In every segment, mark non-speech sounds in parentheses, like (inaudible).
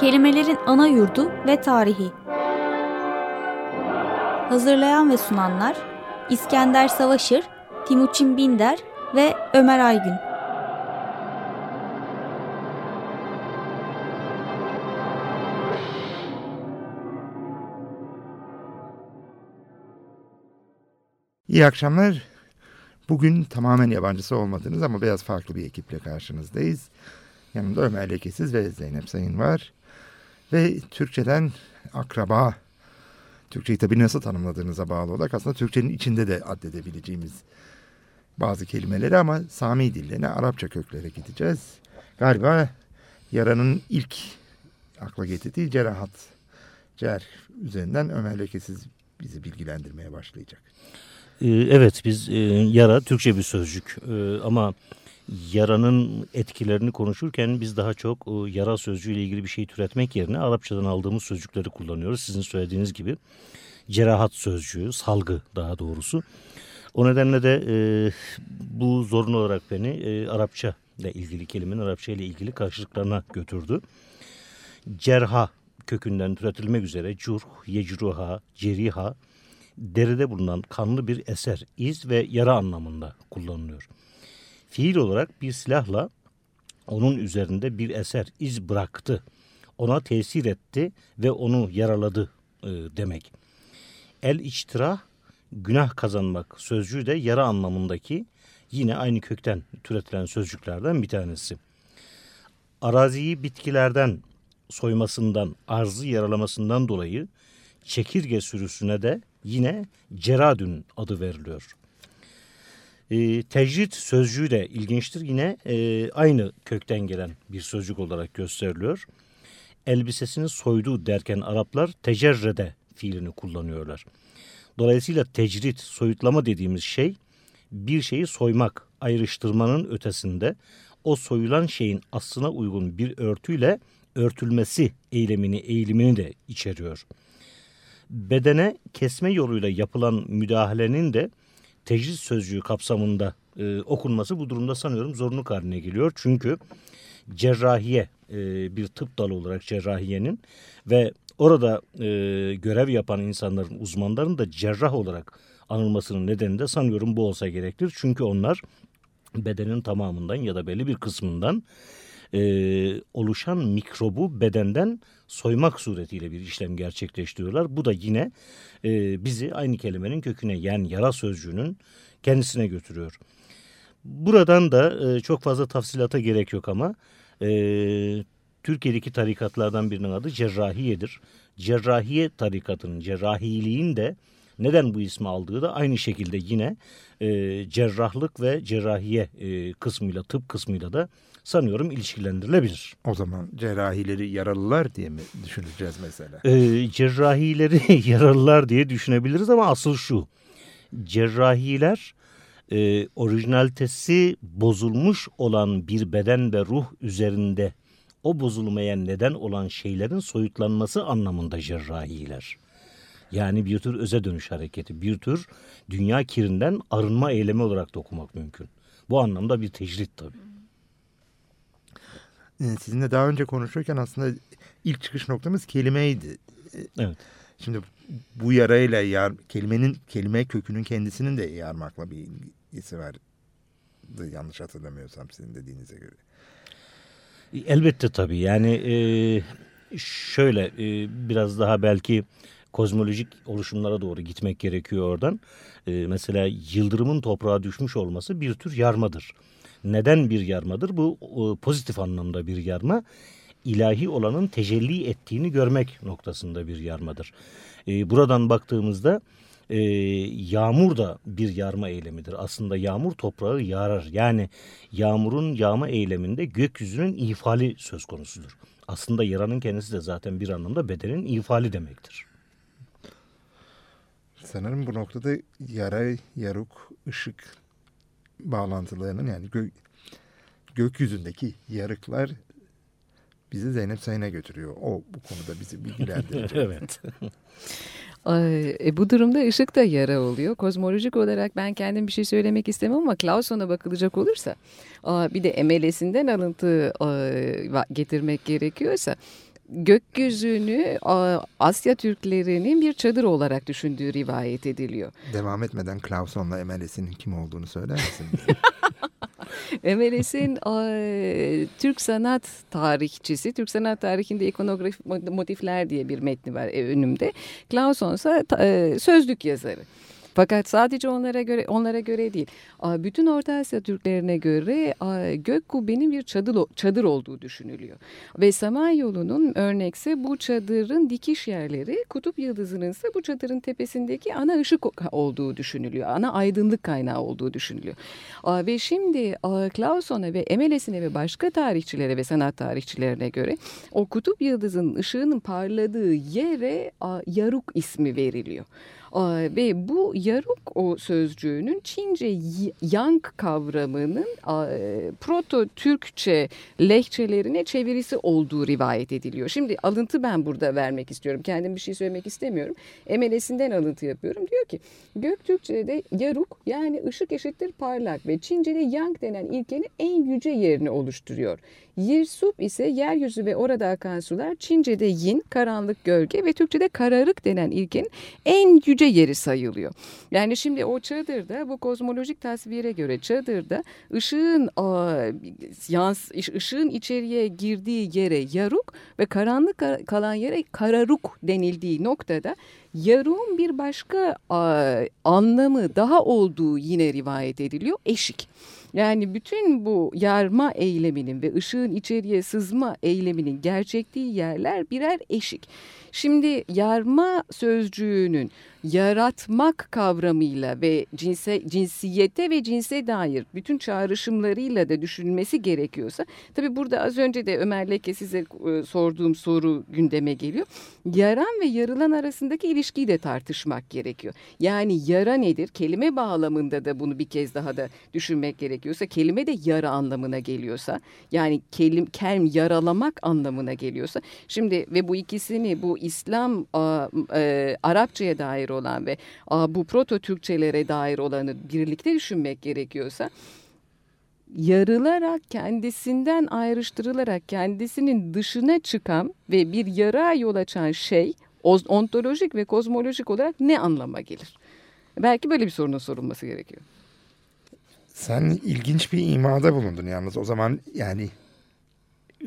Kelimelerin ana yurdu ve tarihi. Hazırlayan ve sunanlar İskender Savaşır, Timuçin Binder ve Ömer Aygün. İyi akşamlar. Bugün tamamen yabancısı olmadınız ama biraz farklı bir ekiple karşınızdayız. Yanımda Ömer Lekesiz ve Zeynep Sayın var. Ve Türkçeden akraba, Türkçeyi tabii nasıl tanımladığınıza bağlı olarak aslında Türkçenin içinde de addedebileceğimiz bazı kelimeleri ama Sami dillerine Arapça köklere gideceğiz. Galiba yaranın ilk akla getirdiği cerahat, cer üzerinden Ömer Lekesiz bizi bilgilendirmeye başlayacak. Ee, evet biz e, yara Türkçe bir sözcük ee, ama yaranın etkilerini konuşurken biz daha çok e, yara sözcüğüyle ilgili bir şey türetmek yerine Arapçadan aldığımız sözcükleri kullanıyoruz. Sizin söylediğiniz gibi cerahat sözcüğü, salgı daha doğrusu. O nedenle de e, bu zorunlu olarak beni e, Arapça ile ilgili kelimenin Arapça ile ilgili karşılıklarına götürdü. Cerha kökünden türetilmek üzere curh, yecruha, ceriha, deride bulunan kanlı bir eser, iz ve yara anlamında kullanılıyor. Fiil olarak bir silahla onun üzerinde bir eser, iz bıraktı, ona tesir etti ve onu yaraladı e, demek. El içtirah, günah kazanmak sözcüğü de yara anlamındaki yine aynı kökten türetilen sözcüklerden bir tanesi. Araziyi bitkilerden soymasından, arzı yaralamasından dolayı çekirge sürüsüne de yine ceradün adı veriliyor. E, tecrit sözcüğü de ilginçtir. Yine e, aynı kökten gelen bir sözcük olarak gösteriliyor. Elbisesini soydu derken Araplar tecerrede fiilini kullanıyorlar. Dolayısıyla tecrit, soyutlama dediğimiz şey bir şeyi soymak, ayrıştırmanın ötesinde o soyulan şeyin aslına uygun bir örtüyle örtülmesi eylemini, eğilimini de içeriyor bedene kesme yoluyla yapılan müdahalenin de tecrit sözcüğü kapsamında e, okunması bu durumda sanıyorum zorunlu haline geliyor. Çünkü cerrahiye e, bir tıp dalı olarak cerrahiyenin ve orada e, görev yapan insanların, uzmanların da cerrah olarak anılmasının nedeni de sanıyorum bu olsa gerektir. Çünkü onlar bedenin tamamından ya da belli bir kısmından e, oluşan mikrobu bedenden soymak suretiyle bir işlem gerçekleştiriyorlar. Bu da yine e, bizi aynı kelimenin köküne yani yara sözcüğünün kendisine götürüyor. Buradan da e, çok fazla tafsilata gerek yok ama e, Türkiye'deki tarikatlardan birinin adı Cerrahiye'dir. Cerrahiye tarikatının, cerrahiliğin de neden bu ismi aldığı da aynı şekilde yine e, cerrahlık ve cerrahiye e, kısmıyla, tıp kısmıyla da sanıyorum ilişkilendirilebilir. O zaman cerrahileri yaralılar diye mi düşüneceğiz mesela? Ee, cerrahileri (laughs) yaralılar diye düşünebiliriz ama asıl şu. Cerrahiler e, orijinalitesi bozulmuş olan bir beden ve ruh üzerinde o bozulmaya neden olan şeylerin soyutlanması anlamında cerrahiler. Yani bir tür öze dönüş hareketi, bir tür dünya kirinden arınma eylemi olarak da okumak mümkün. Bu anlamda bir tecrit tabii. Ee, sizinle daha önce konuşurken aslında ilk çıkış noktamız kelimeydi. Ee, evet. Şimdi bu yarayla yar, kelimenin kelime kökünün kendisinin de yarmakla bir ilgisi var. Yanlış hatırlamıyorsam sizin dediğinize göre. Elbette tabii yani e, şöyle e, biraz daha belki kozmolojik oluşumlara doğru gitmek gerekiyor oradan. E, mesela yıldırımın toprağa düşmüş olması bir tür yarmadır. Neden bir yarmadır? Bu e, pozitif anlamda bir yarma. İlahi olanın tecelli ettiğini görmek noktasında bir yarmadır. E, buradan baktığımızda e, yağmur da bir yarma eylemidir. Aslında yağmur toprağı yarar. Yani yağmurun yağma eyleminde gökyüzünün ifali söz konusudur. Aslında yaranın kendisi de zaten bir anlamda bedenin ifali demektir. Sanırım bu noktada yara, yaruk, ışık bağlantılarının yani gö gökyüzündeki yarıklar bizi Zeynep Sayın'a götürüyor. O bu konuda bizi bilgilendirecek. (laughs) evet. E, bu durumda ışık da yara oluyor. Kozmolojik olarak ben kendim bir şey söylemek istemem ama Clauson'a bakılacak olursa bir de MLS'inden alıntı getirmek gerekiyorsa gökyüzünü Asya Türklerinin bir çadır olarak düşündüğü rivayet ediliyor. Devam etmeden Clauson'la MLS'in kim olduğunu söyler misin? (laughs) MLS'in Türk sanat tarihçisi, Türk sanat tarihinde ikonografik motifler diye bir metni var e, önümde. Clauson ise e, sözlük yazarı. Fakat sadece onlara göre onlara göre değil. Bütün Orta Asya Türklerine göre gök kubbenin bir çadır, çadır olduğu düşünülüyor. Ve Samanyolu'nun örnekse bu çadırın dikiş yerleri, kutup yıldızının ise bu çadırın tepesindeki ana ışık olduğu düşünülüyor. Ana aydınlık kaynağı olduğu düşünülüyor. Ve şimdi Clauson'a ve Emeles'ine ve başka tarihçilere ve sanat tarihçilerine göre o kutup yıldızının ışığının parladığı yere Yaruk ismi veriliyor. Ve bu yaruk o sözcüğünün Çince yang kavramının proto-Türkçe lehçelerine çevirisi olduğu rivayet ediliyor. Şimdi alıntı ben burada vermek istiyorum. Kendim bir şey söylemek istemiyorum. Emelesinden alıntı yapıyorum. Diyor ki Göktürkçe'de yaruk yani ışık eşittir parlak ve Çince'de yang denen ilkenin en yüce yerini oluşturuyor. Yirsup ise yeryüzü ve orada akan sular Çince'de yin, karanlık gölge ve Türkçe'de kararık denen ilkenin en yüce yeri sayılıyor. Yani şimdi o çadırda bu kozmolojik tasvire göre çadırda ışığın yans, ışığın içeriye girdiği yere yaruk ve karanlık kalan yere kararuk denildiği noktada yarun bir başka anlamı daha olduğu yine rivayet ediliyor eşik. Yani bütün bu yarma eyleminin ve ışığın içeriye sızma eyleminin gerçekliği yerler birer eşik. Şimdi yarma sözcüğünün yaratmak kavramıyla ve cinse, cinsiyete ve cinse dair bütün çağrışımlarıyla da düşünülmesi gerekiyorsa tabi burada az önce de Ömer Leke size e, sorduğum soru gündeme geliyor. Yaran ve yarılan arasındaki ilişkiyi de tartışmak gerekiyor. Yani yara nedir? Kelime bağlamında da bunu bir kez daha da düşünmek gerekiyorsa kelime de yara anlamına geliyorsa yani kelim, kelm yaralamak anlamına geliyorsa şimdi ve bu ikisini bu İslam a, e, Arapçaya dair olan ve a, bu proto Türkçelere dair olanı birlikte düşünmek gerekiyorsa yarılarak kendisinden ayrıştırılarak kendisinin dışına çıkan ve bir yara yol açan şey ontolojik ve kozmolojik olarak ne anlama gelir? Belki böyle bir sorunun sorulması gerekiyor. Sen ilginç bir imada bulundun yalnız. O zaman yani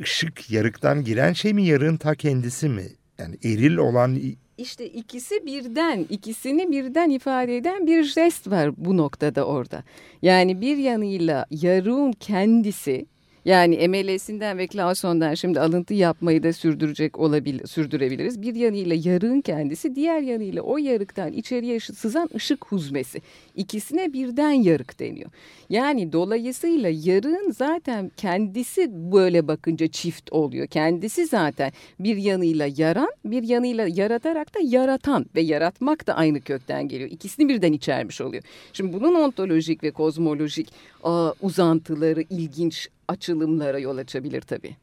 ışık yarıktan giren şey mi yarığın ta kendisi mi? Yani eril olan işte ikisi birden, ikisini birden ifade eden bir jest var bu noktada orada. Yani bir yanıyla yarığın kendisi yani MLS'inden ve Clauson'dan şimdi alıntı yapmayı da sürdürecek olabilir, sürdürebiliriz. Bir yanıyla yarığın kendisi, diğer yanıyla o yarıktan içeriye sızan ışık huzmesi. İkisine birden yarık deniyor. Yani dolayısıyla yarığın zaten kendisi böyle bakınca çift oluyor. Kendisi zaten bir yanıyla yaran, bir yanıyla yaratarak da yaratan ve yaratmak da aynı kökten geliyor. İkisini birden içermiş oluyor. Şimdi bunun ontolojik ve kozmolojik aa, uzantıları ilginç açılımlara yol açabilir tabii.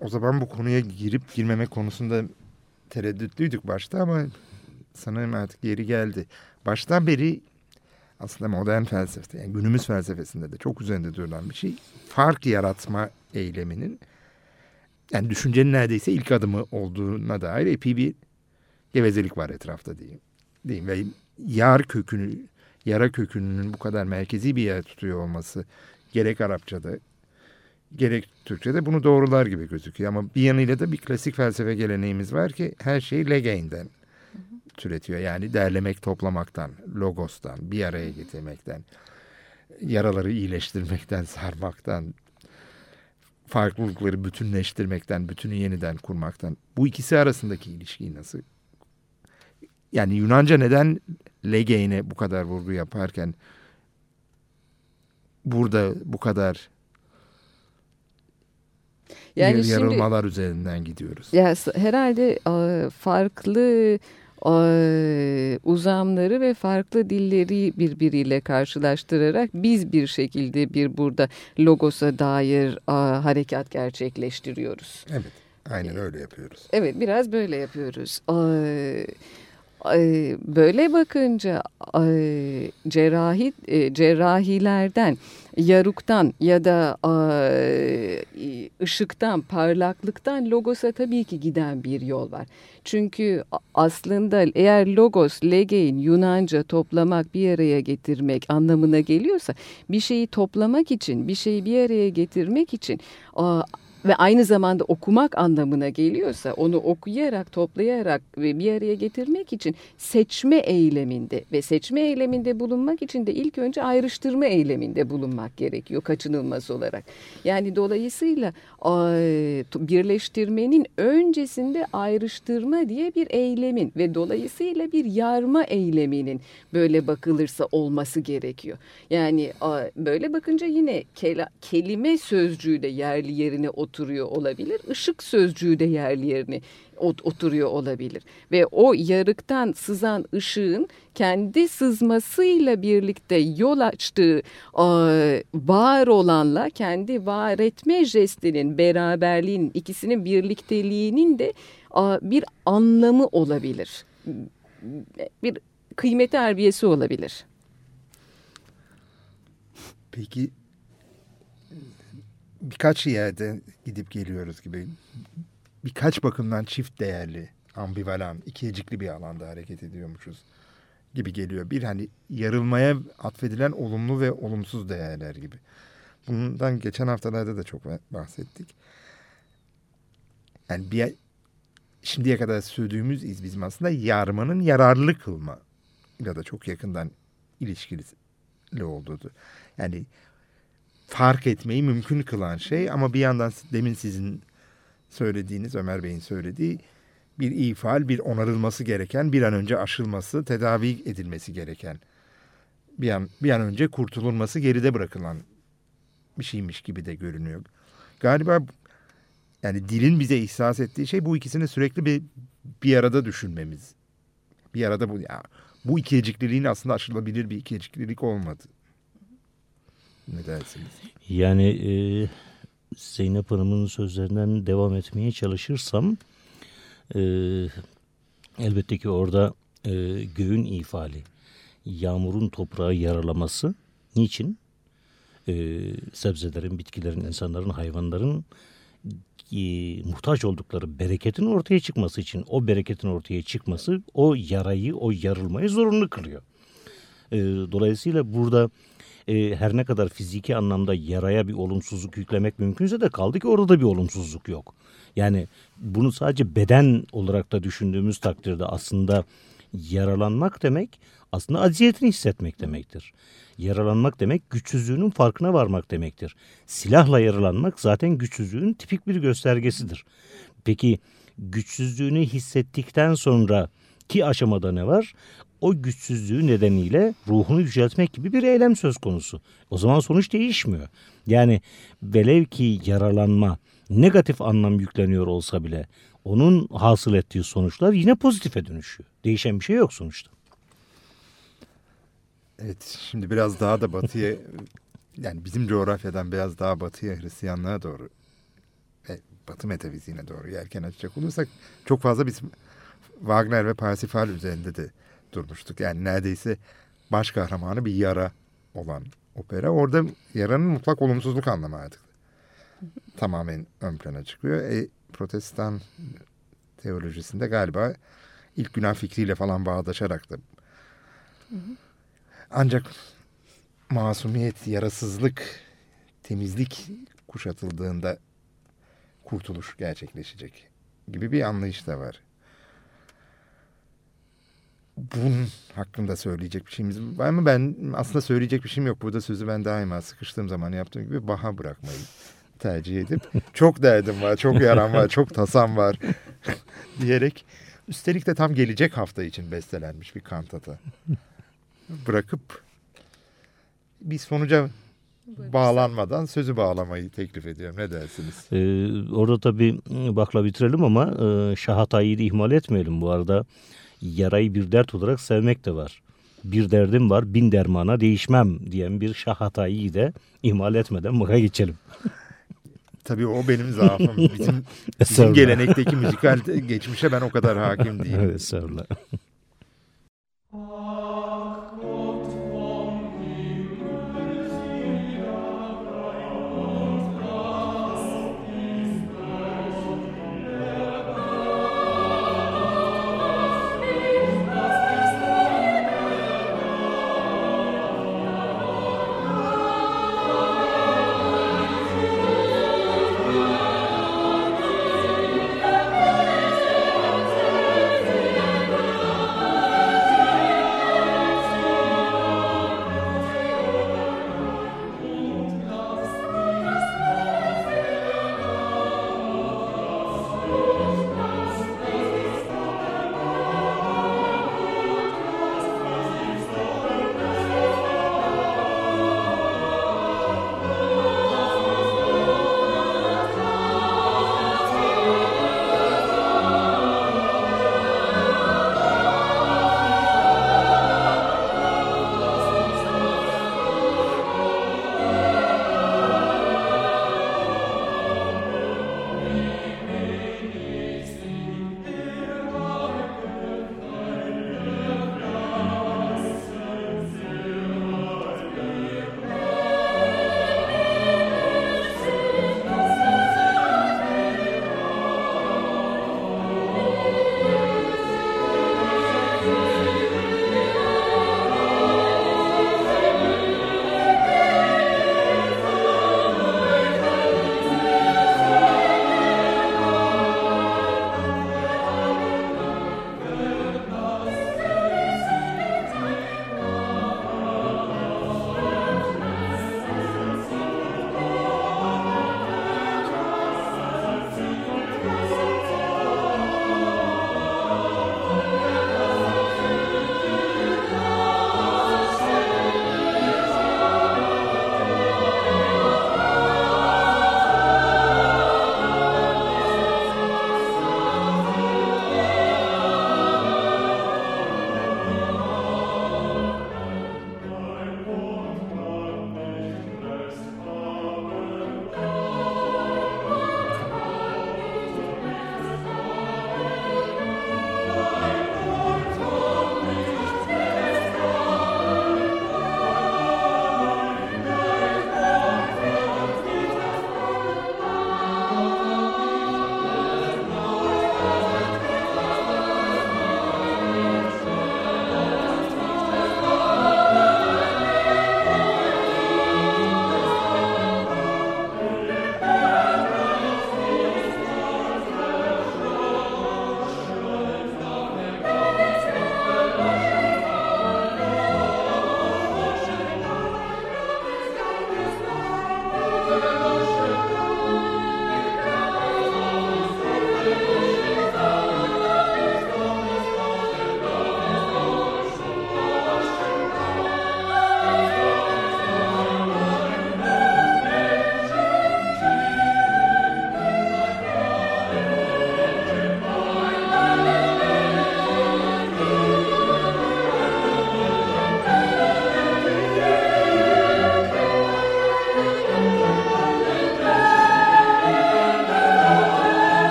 O zaman bu konuya girip girmeme konusunda tereddütlüydük başta ama sanırım artık yeri geldi. Baştan beri aslında modern felsefede yani günümüz felsefesinde de çok üzerinde durulan bir şey. Fark yaratma eyleminin yani düşüncenin neredeyse ilk adımı olduğuna dair epey bir gevezelik var etrafta diyeyim. diyeyim. Ve yar kökünü, yara kökünün bu kadar merkezi bir yer tutuyor olması gerek Arapçada gerek Türkçe'de bunu doğrular gibi gözüküyor. Ama bir yanıyla da bir klasik felsefe geleneğimiz var ki her şeyi Legain'den türetiyor. Yani derlemek, toplamaktan, logostan, bir araya getirmekten, yaraları iyileştirmekten, (laughs) sarmaktan, farklılıkları bütünleştirmekten, bütünü yeniden kurmaktan. Bu ikisi arasındaki ilişkiyi nasıl? Yani Yunanca neden Legain'e bu kadar vurgu yaparken burada bu kadar yani yarılmalar şimdi, üzerinden gidiyoruz. Ya herhalde farklı uzamları ve farklı dilleri birbiriyle karşılaştırarak biz bir şekilde bir burada logosa dair harekat gerçekleştiriyoruz. Evet, aynen öyle yapıyoruz. Evet, biraz böyle yapıyoruz. Böyle bakınca cerrahi cerrahilerden yaruktan ya da ışıktan, parlaklıktan logosa tabii ki giden bir yol var. Çünkü aslında eğer logos, legein Yunanca toplamak, bir araya getirmek anlamına geliyorsa bir şeyi toplamak için, bir şeyi bir araya getirmek için ve aynı zamanda okumak anlamına geliyorsa onu okuyarak, toplayarak ve bir araya getirmek için seçme eyleminde ve seçme eyleminde bulunmak için de ilk önce ayrıştırma eyleminde bulunmak gerekiyor kaçınılmaz olarak. Yani dolayısıyla birleştirmenin öncesinde ayrıştırma diye bir eylemin ve dolayısıyla bir yarma eyleminin böyle bakılırsa olması gerekiyor. Yani böyle bakınca yine kelime sözcüğü de yerli yerine oturuyor oturuyor olabilir. Işık sözcüğü de yerli yerine oturuyor olabilir. Ve o yarıktan sızan ışığın kendi sızmasıyla birlikte yol açtığı var olanla kendi var etme jestinin beraberliğinin ikisinin birlikteliğinin de bir anlamı olabilir. Bir kıymeti harbiyesi olabilir. Peki birkaç yerde gidip geliyoruz gibi. Birkaç bakımdan çift değerli, ambivalan, ikiyecikli bir alanda hareket ediyormuşuz gibi geliyor. Bir hani yarılmaya atfedilen olumlu ve olumsuz değerler gibi. Bundan geçen haftalarda da çok bahsettik. Yani bir şimdiye kadar sürdüğümüz iz bizim aslında yarmanın yararlı kılma ile de çok yakından ilişkili olduğu. Yani fark etmeyi mümkün kılan şey ama bir yandan demin sizin söylediğiniz Ömer Bey'in söylediği bir ifal, bir onarılması gereken, bir an önce aşılması, tedavi edilmesi gereken, bir an, bir an önce kurtululması geride bırakılan bir şeymiş gibi de görünüyor. Galiba yani dilin bize ihsas ettiği şey bu ikisini sürekli bir bir arada düşünmemiz. Bir arada bu ya bu ikiyecikliliğin aslında aşılabilir bir ikiyeciklilik olmadı. Ne dersiniz? Yani e, Zeynep Hanım'ın sözlerinden devam etmeye çalışırsam e, elbette ki orada e, göğün ifali, yağmurun toprağı yaralaması niçin? E, sebzelerin, bitkilerin, insanların, hayvanların e, muhtaç oldukları bereketin ortaya çıkması için o bereketin ortaya çıkması o yarayı, o yarılmayı zorunlu kılıyor. E, dolayısıyla burada e, her ne kadar fiziki anlamda yaraya bir olumsuzluk yüklemek mümkünse de kaldı ki orada da bir olumsuzluk yok. Yani bunu sadece beden olarak da düşündüğümüz takdirde aslında yaralanmak demek aslında aciyetini hissetmek demektir. Yaralanmak demek güçsüzlüğünün farkına varmak demektir. Silahla yaralanmak zaten güçsüzlüğün tipik bir göstergesidir. Peki güçsüzlüğünü hissettikten sonra ki aşamada ne var? O güçsüzlüğü nedeniyle ruhunu yüceltmek gibi bir eylem söz konusu. O zaman sonuç değişmiyor. Yani velev ki yaralanma negatif anlam yükleniyor olsa bile onun hasıl ettiği sonuçlar yine pozitife dönüşüyor. Değişen bir şey yok sonuçta. Evet şimdi biraz daha da batıya (laughs) yani bizim coğrafyadan biraz daha batıya Hristiyanlığa doğru ve batı metafiziğine doğru yelken açacak olursak çok fazla biz Wagner ve Parsifal üzerinde de durmuştuk. Yani neredeyse baş kahramanı bir yara olan opera. Orada yaranın mutlak olumsuzluk anlamı artık tamamen ön plana çıkıyor. E, protestan teolojisinde galiba ilk günah fikriyle falan bağdaşarak da. Ancak masumiyet, yarasızlık, temizlik kuşatıldığında kurtuluş gerçekleşecek gibi bir anlayış da var bunun hakkında söyleyecek bir şeyimiz var mı? Ben aslında söyleyecek bir şeyim yok. Burada sözü ben daima sıkıştığım zaman yaptığım gibi baha bırakmayı tercih edip (laughs) çok derdim var, çok yaram var, çok tasam var (laughs) diyerek üstelik de tam gelecek hafta için bestelenmiş bir kantata bırakıp bir sonuca bağlanmadan sözü bağlamayı teklif ediyorum. Ne dersiniz? Ee, orada tabii bakla bitirelim ama e, Şahatay'ı ihmal etmeyelim bu arada yarayı bir dert olarak sevmek de var. Bir derdim var bin dermana değişmem diyen bir şah hatayı da ihmal etmeden muka geçelim. (laughs) Tabii o benim zaafım. Bizim, (laughs) bizim gelenekteki müzikal geçmişe ben o kadar hakim (laughs) değilim. Evet,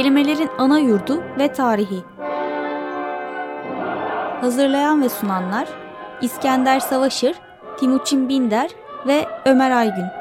Kelimelerin ana yurdu ve tarihi. Hazırlayan ve sunanlar İskender Savaşır, Timuçin Binder ve Ömer Aygün.